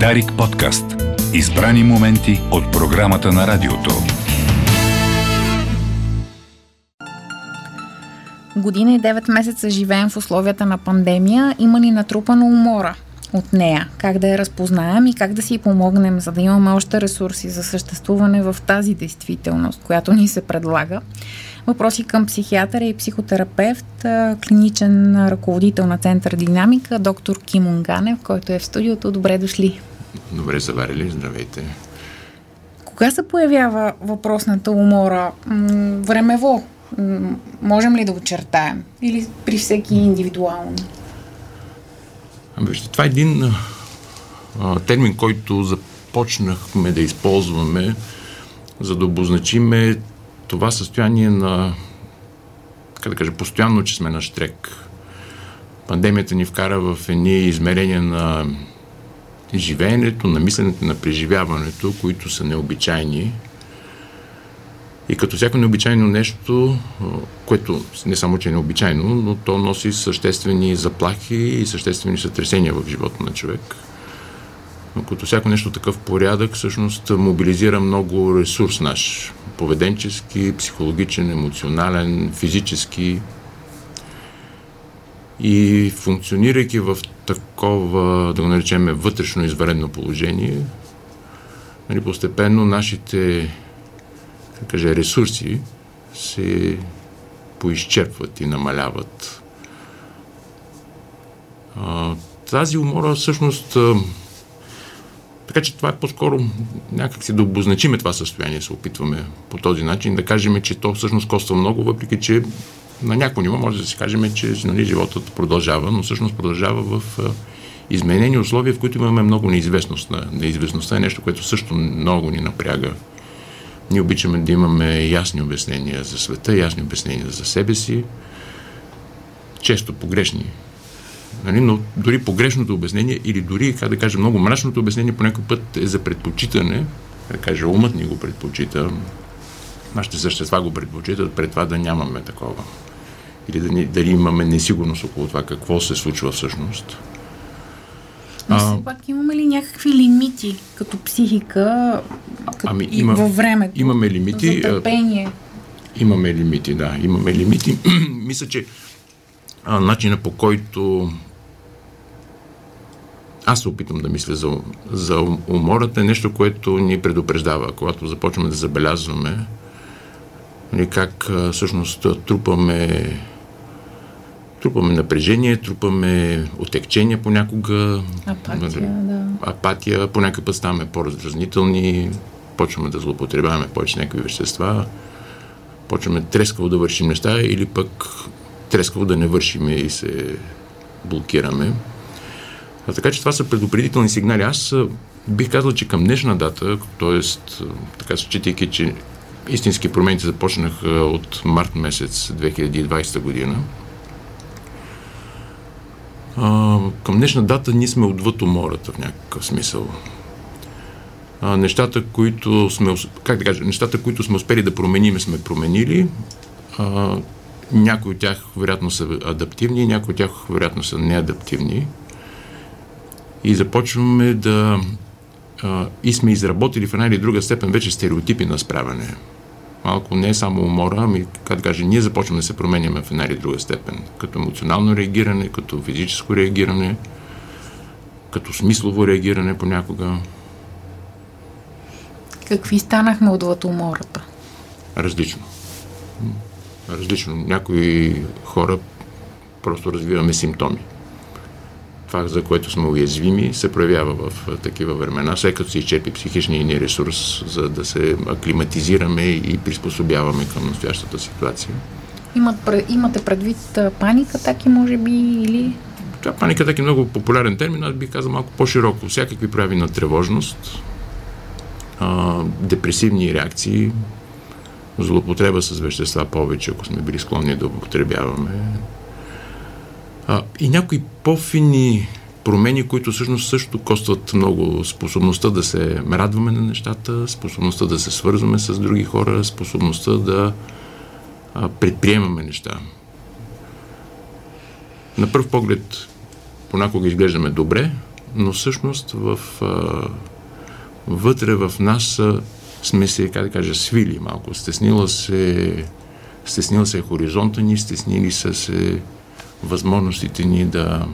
Дарик подкаст. Избрани моменти от програмата на радиото. Година и 9 месеца живеем в условията на пандемия. Има ни натрупана умора от нея. Как да я разпознаем и как да си помогнем, за да имаме още ресурси за съществуване в тази действителност, която ни се предлага. Въпроси към психиатъра и психотерапевт, клиничен ръководител на Център Динамика, доктор Ким Унганев, който е в студиото. Добре дошли. Добре заварили, здравейте. Кога се появява въпросната умора? времево? можем ли да очертаем? Или при всеки индивидуално? Ами, вижте, това е един а, термин, който започнахме да използваме, за да обозначиме това състояние на, как да кажа, постоянно, че сме на штрек. Пандемията ни вкара в едни измерения на живеенето, на мисленето, на преживяването, които са необичайни. И като всяко необичайно нещо, което не само, че е необичайно, но то носи съществени заплахи и съществени сътресения в живота на човек. Като всяко нещо такъв порядък, всъщност мобилизира много ресурс наш. Поведенчески, психологичен, емоционален, физически. И функционирайки в такова, да го наречем, вътрешно изваредно положение, нали, постепенно нашите да кажа, ресурси се поизчерпват и намаляват. А, тази умора всъщност така че това е по-скоро някак си да обозначиме това състояние, се опитваме по този начин, да кажем, че то всъщност коства много, въпреки че на някакво ниво може да си кажем, че нали, животът продължава, но всъщност продължава в изменени условия, в които имаме много неизвестност. Неизвестността е нещо, което също много ни напряга ние обичаме да имаме ясни обяснения за света, ясни обяснения за себе си, често погрешни. Нали? Но дори погрешното обяснение или дори, как да кажа, много мрачното обяснение по някой път е за предпочитане, да кажа, умът ни го предпочита, нашите същества го предпочитат пред това да нямаме такова. Или да ни, дали имаме несигурност около това какво се случва всъщност. Но все пак имаме ли някакви лимити като психика като ами, има, във времето? Имаме лимити. За търпение. Имаме лимити, да. Имаме лимити. Мисля, че а, начина по който аз се опитвам да мисля за, за умората е нещо, което ни предупреждава, когато започваме да забелязваме нали, как всъщност трупаме трупаме напрежение, трупаме отекчения понякога. Апатия, да. Апатия, по някакъв път ставаме по-раздразнителни, почваме да злоупотребяваме повече някакви вещества, почваме трескаво да вършим неща или пък трескаво да не вършим и се блокираме. А така че това са предупредителни сигнали. Аз бих казал, че към днешна дата, т.е. така считайки, че истински промените започнаха от март месец 2020 година, а, към днешна дата ние сме отвъд умората в някакъв смисъл. А, нещата, които сме, как да кажа, нещата, които сме успели да променим, сме променили. А, някои от тях вероятно са адаптивни, някои от тях вероятно са неадаптивни. И започваме да а, и сме изработили в една или друга степен вече стереотипи на справяне малко не е само умора, ами, как да кажа, ние започваме да се променяме в една или друга степен. Като емоционално реагиране, като физическо реагиране, като смислово реагиране понякога. Какви станахме от умората? Различно. Различно. Някои хора просто развиваме симптоми това, за което сме уязвими, се проявява в такива времена, след като се изчерпи психичния ни ресурс, за да се аклиматизираме и приспособяваме към настоящата ситуация. Имат, имате предвид паника, таки може би, или? Това паника так е много популярен термин, аз бих казал малко по-широко. Всякакви прави на тревожност, а, депресивни реакции, злоупотреба с вещества повече, ако сме били склонни да употребяваме, а, и някои по-фини промени, които всъщност също костват много способността да се радваме на нещата, способността да се свързваме с други хора, способността да а, предприемаме неща. На първ поглед понякога изглеждаме добре, но всъщност в, а, вътре в нас а, сме се, как да кажа, свили малко. Стеснила се, стеснила се хоризонта ни, стеснили са се възможностите ни да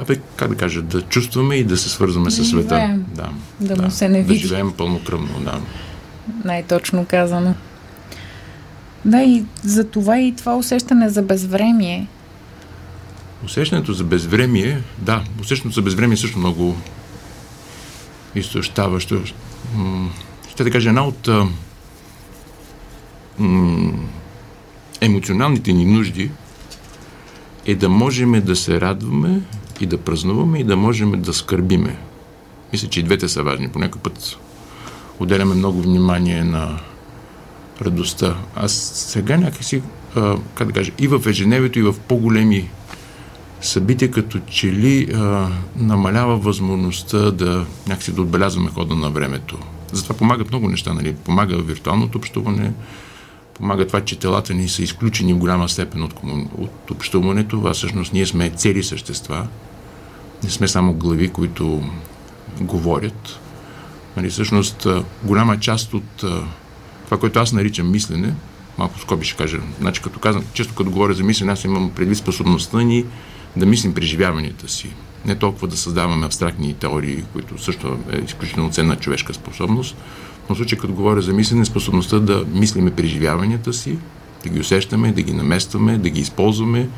абе, как да кажа, да чувстваме и да се свързваме да с света. Да, да, да му се не види. Да живеем пълнокръвно, да. Най-точно казано. Да, и за това и това усещане за безвремие. Усещането за безвремие, да, усещането за безвремие е също много изтощаващо. Ще да кажа, една от м- емоционалните ни нужди е да можем да се радваме и да празнуваме и да можем да скърбиме. Мисля, че и двете са важни. По някой път отделяме много внимание на радостта. Аз сега някакси, а, как да кажа, и в ежедневието, и в по-големи събития, като че ли а, намалява възможността да някакси да отбелязваме хода на времето. Затова помагат много неща, нали? Помага виртуалното общуване, помага това, че телата ни са изключени в голяма степен от, кому... от общуването, а всъщност ние сме цели същества. Не сме само глави, които говорят. Нали, всъщност, голяма част от това, което аз наричам мислене, малко скоби ще кажа, значи като казвам, често като говоря за мислене, аз имам предвид способността ни да мислим преживяванията си. Не толкова да създаваме абстрактни теории, които също е изключително ценна човешка способност, но в случай като говоря за мислене, способността да мислиме преживяванията си, да ги усещаме, да ги наместваме, да ги използваме,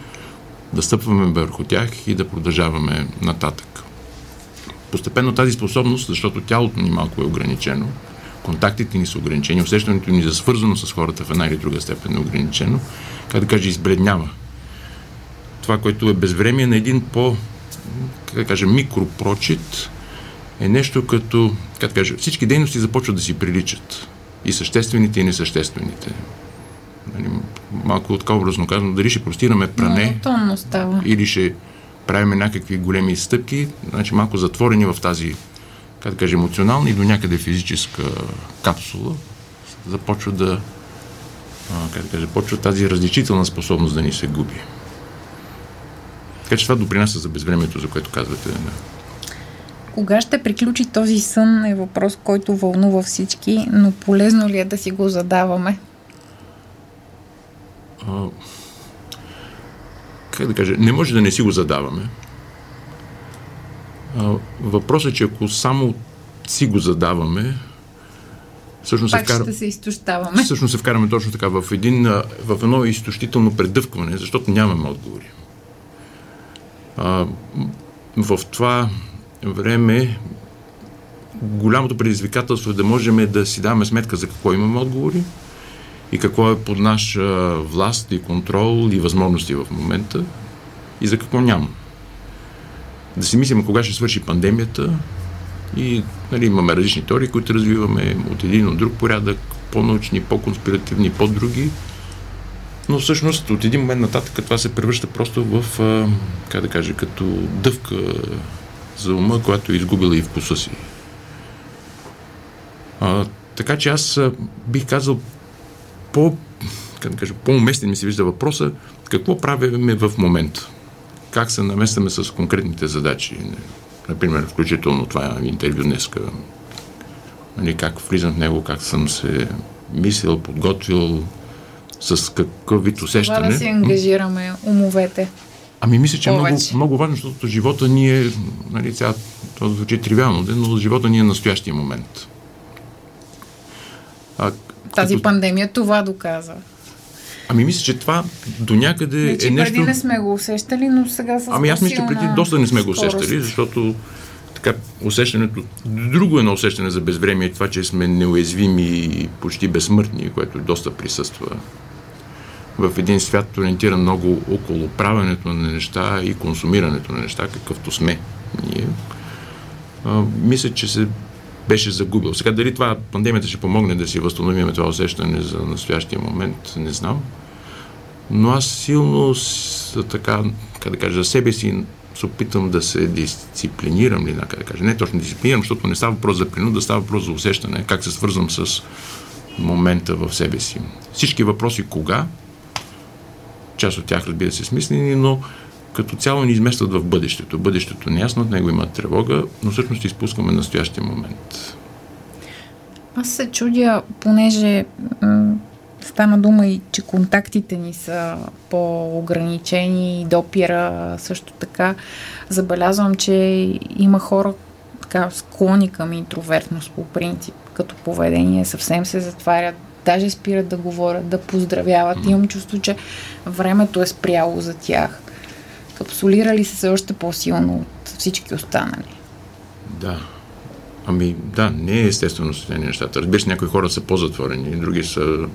да стъпваме върху тях и да продължаваме нататък. Постепенно тази способност, защото тялото ни малко е ограничено, контактите ни са ограничени, усещането ни за свързано с хората в една или друга степен е ограничено, как да кажа, избледнява. Това, което е безвремие на един по, как да кажа, микропрочит, е нещо като, как да кажа, всички дейности започват да си приличат. И съществените, и несъществените. Нали, малко така образно казано, дали ще простираме пране, става. или ще правим някакви големи стъпки, значи малко затворени в тази, как да кажа, емоционална и до някъде физическа капсула, започва да, как да кажа, започва тази различителна способност да ни се губи. Така че това допринася за безвремието, за което казвате. Кога ще приключи този сън е въпрос, който вълнува всички, но полезно ли е да си го задаваме? А, как да кажа, не може да не си го задаваме. А, въпросът е, че ако само си го задаваме, всъщност Пак се, вкара... ще се изтощаваме. Всъщност се вкараме точно така в, един, в едно изтощително предъвкване, защото нямаме отговори. В това време голямото предизвикателство е да можем да си даваме сметка за какво имаме отговори и какво е под наша власт и контрол и възможности в момента и за какво няма. Да си мислим кога ще свърши пандемията и нали, имаме различни теории, които развиваме от един от друг порядък, по-научни, по-конспиративни, по-други. Но всъщност от един момент нататък това се превръща просто в, как да кажа, като дъвка за ума, която е изгубила и вкуса си. А, така че аз бих казал по, как да кажа, по-уместен ми се вижда въпроса какво правиме в момента. Как се наместваме с конкретните задачи. Например, включително това интервю днеска. Нали, как влизам в него, как съм се мислил, подготвил, с какъв вид усещане. Това да си ангажираме умовете. Ами мисля, че е много, много важно, защото живота ни е, нали, сега, това звучи тривиално, но живота ни е настоящия момент. А, Тази като... пандемия това доказа. Ами мисля, че това до някъде не, значи, е нещо... преди не сме го усещали, но сега с Ами аз мисля, че преди доста не сме го усещали, скорост. защото така усещането, друго едно усещане за безвремие е това, че сме неуязвими и почти безсмъртни, което доста присъства в един свят ориентиран много около правенето на неща и консумирането на неща, какъвто сме ние, а, мисля, че се беше загубил. Сега дали това пандемията ще помогне да си възстановим това усещане за настоящия момент, не знам. Но аз силно така, как да кажа, за себе си се опитам да се дисциплинирам ли, как да кажа. Не точно дисциплинирам, защото не става въпрос за принуда, става въпрос за усещане, как се свързвам с момента в себе си. Всички въпроси кога, част от тях разбира се смислени, но като цяло ни изместват в бъдещето. Бъдещето не е ясно, от него има тревога, но всъщност изпускаме настоящия момент. Аз се чудя, понеже стана дума и, че контактите ни са по-ограничени допира също така. Забелязвам, че има хора така склони към интровертност по принцип, като поведение, съвсем се затварят, даже спират да говорят, да поздравяват. Имам чувство, че времето е спряло за тях. Капсулирали са се още по-силно от всички останали. Да. Ами да, не е естествено състояние нещата. Разбира се, някои хора са по-затворени, други са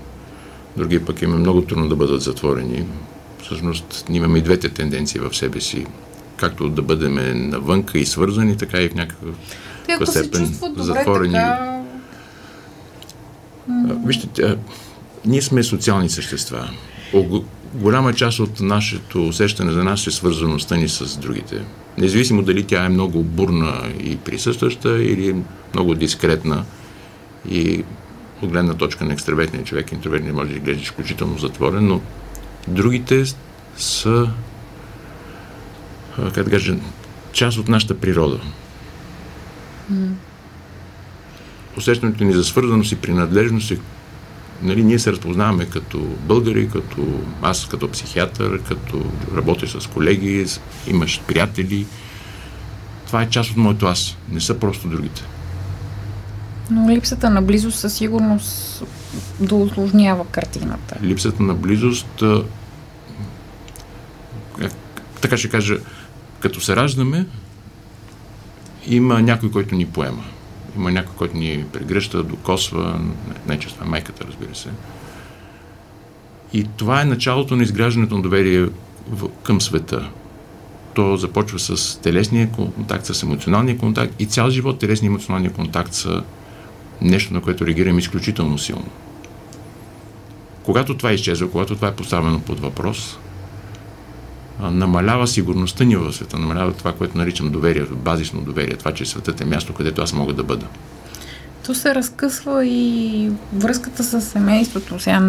други пък има много трудно да бъдат затворени. Всъщност, имаме и двете тенденции в себе си. Както да бъдем навънка и свързани, така и в някакъв степен затворени. Така... Вижте, ние сме социални същества. Голяма част от нашето усещане за нас е свързаността ни с другите. Независимо дали тя е много бурна и присъстваща или много дискретна и от гледна точка на екстравертния човек, интровертния може да изглежда изключително затворен, но другите са, как да кажа, част от нашата природа. Mm. Усещането ни за свързаност и принадлежност е нали, ние се разпознаваме като българи, като аз като психиатър, като работя с колеги, имаш приятели. Това е част от моето аз. Не са просто другите. Но липсата на близост със сигурност да усложнява картината. Липсата на близост, така ще кажа, като се раждаме, има някой, който ни поема. Има някой, който ни прегръща, докосва, не че това е майката, разбира се. И това е началото на изграждането на доверие в, към света. То започва с телесния контакт, с емоционалния контакт и цял живот телесния и емоционалния контакт са нещо, на което реагираме изключително силно. Когато това изчезва, когато това е поставено под въпрос, намалява сигурността ни в света, намалява това, което наричам доверие, базисно доверие, това, че светът е място, където аз мога да бъда. То се разкъсва и връзката с семейството. Сега,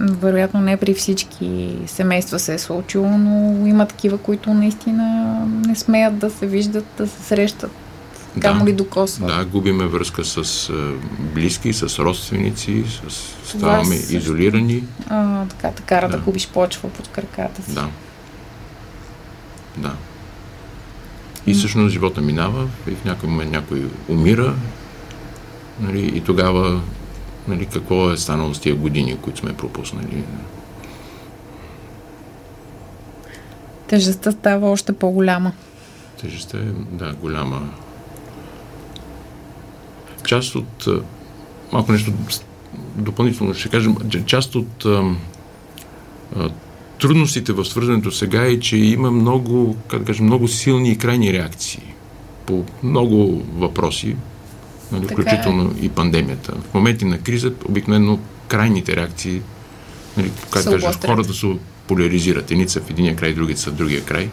вероятно, не при всички семейства се е случило, но има такива, които наистина не смеят да се виждат, да се срещат камо ли докосва. Да, губиме връзка с близки, с родственици, с, ставаме също, изолирани. А, така, така да. да губиш почва под краката си. Да. Да. И всъщност живота минава и в някой момент някой умира нали, и тогава нали, какво е станало с тия години, които сме пропуснали. Тежестта става още по-голяма. Тежестта е, да, голяма част от малко нещо допълнително ще кажем, част от трудностите в свързването сега е, че има много, как да кажем, много силни и крайни реакции по много въпроси, нали, включително е. и пандемията. В моменти на криза обикновено крайните реакции, нали, как да кажа, хората се поляризират. Едни са в единия край, другите са в другия край,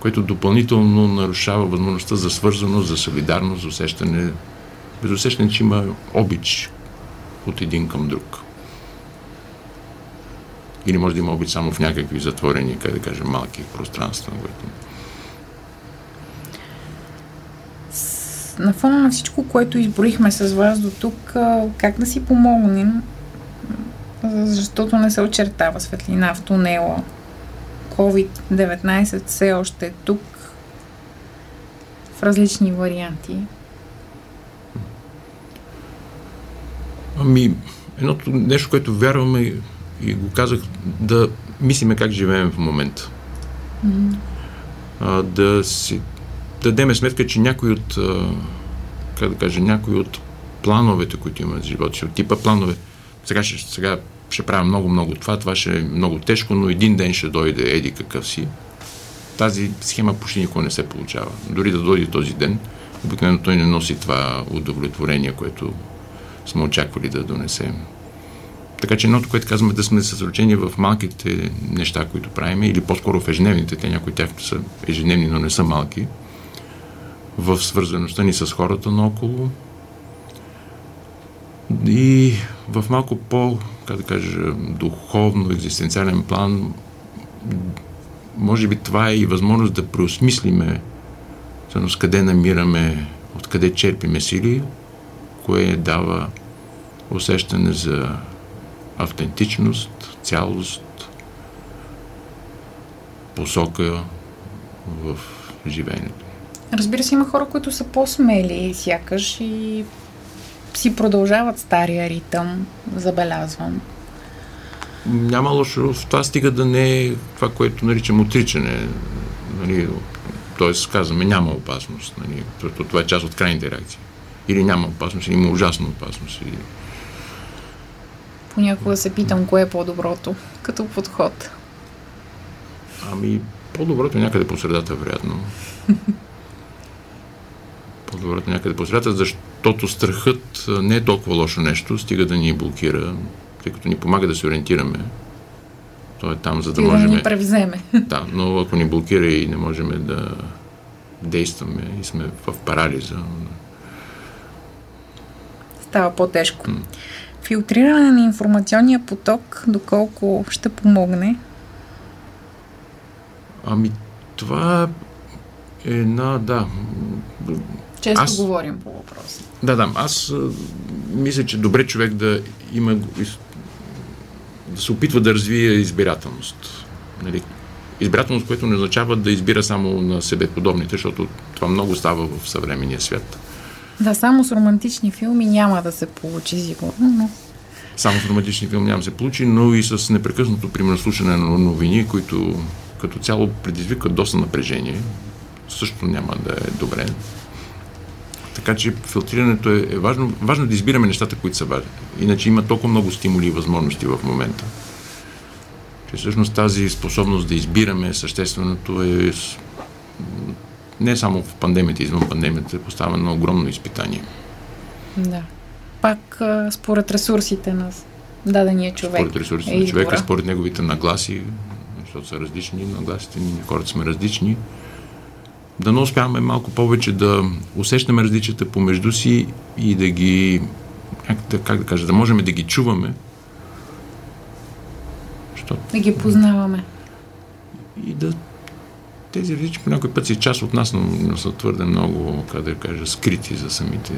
което допълнително нарушава възможността за свързаност, за солидарност, за усещане без усещане, че има обич от един към друг. Или може да има обич само в някакви затворени, как да кажем, малки пространства. Което... На фона на всичко, което изборихме с вас до тук, как да си помогнем, защото не се очертава светлина в тунела. COVID-19 все още е тук в различни варианти. Ами, едното нещо, което вярваме и го казах, да мислиме как живеем в момента. Mm-hmm. А, да си дадеме сметка, че някой от, а, как да кажа, някой от плановете, които имаме в живота си, от типа планове, сега ще, сега ще правя много-много това, това ще е много тежко, но един ден ще дойде еди какъв си. Тази схема почти никога не се получава. Дори да дойде този ден, обикновено той не носи това удовлетворение, което сме очаквали да донесем. Така че едното, което казваме, да сме съсредоточени в малките неща, които правим, или по-скоро в ежедневните, те някои тях са ежедневни, но не са малки, в свързаността ни с хората наоколо и в малко по, как да кажа, духовно, екзистенциален план може би това е и възможност да преосмислиме с къде намираме, откъде черпиме сили, кое дава усещане за автентичност, цялост, посока в живеенето. Разбира се, има хора, които са по-смели, сякаш и си продължават стария ритъм, забелязвам. Няма лошо в това, стига да не е това, което наричам отричане. Нали, Тоест, казваме, няма опасност. Нали, това е част от крайните реакции. Или няма опасност, или има ужасна опасност. Или... Понякога се питам, кое е по-доброто като подход. Ами, по-доброто някъде по средата, вероятно. по-доброто някъде по средата, защото страхът не е толкова лошо нещо, стига да ни блокира, тъй като ни помага да се ориентираме. Той е там, за да можем... Да ни превземе. Да, но ако ни блокира и не можем да действаме и сме в парализа... Става по-тежко. Филтриране на информационния поток, доколко ще помогне? Ами, това е една, да. Често аз, говорим по въпроса. Да, да. Аз а, мисля, че добре човек да има да се опитва да развие избирателност. Нали? Избирателност, което не означава да избира само на себе подобните, защото това много става в съвременния свят. Да, само с романтични филми няма да се получи сигурно, но... Само с романтични филми няма се получи, но и с непрекъснато, примерно, слушане на новини, които като цяло предизвикват доста напрежение. Също няма да е добре. Така че филтрирането е, е важно. Важно е да избираме нещата, които са важни. Иначе има толкова много стимули и възможности в момента. Че всъщност тази способност да избираме същественото е не само в пандемията, извън пандемията, е поставено на огромно изпитание. Да. Пак според ресурсите на дадения човек. Според ресурсите е на човека, според неговите нагласи, защото са различни, нагласите ни, хората сме различни да не успяваме малко повече да усещаме различията помежду си и да ги, как да, как да кажа, да можем да ги чуваме. Защото... Да ги познаваме. И да тези различия по някой път си част от нас, но, но са твърде много, как да кажа, скрити за самите.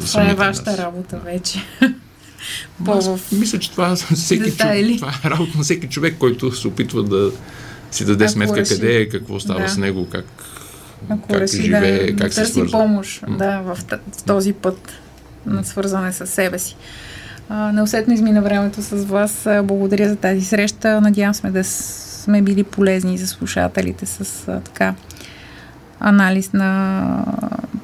За това е вашата нас. работа вече. Аз мисля, че това, всеки, това е работа на всеки човек, който се опитва да, си даде Ако сметка реши, къде е, какво става да. с него, как, Ако как реши, живее, да, как да се свързва. помощ mm. да, в, в този път на свързване с себе си. А, неусетно измина времето с вас. Благодаря за тази среща. Надявам сме да сме били полезни за слушателите с а, така анализ на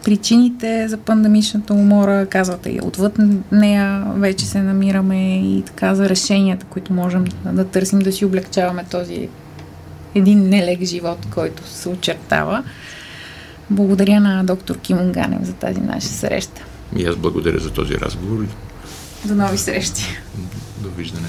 причините за пандемичната умора. Казвате и отвъд нея вече се намираме и така за решенията, които можем да, да търсим, да си облегчаваме този един нелег живот, който се очертава. Благодаря на доктор Ким Ганев за тази наша среща. И аз благодаря за този разговор. До нови срещи. Довиждане.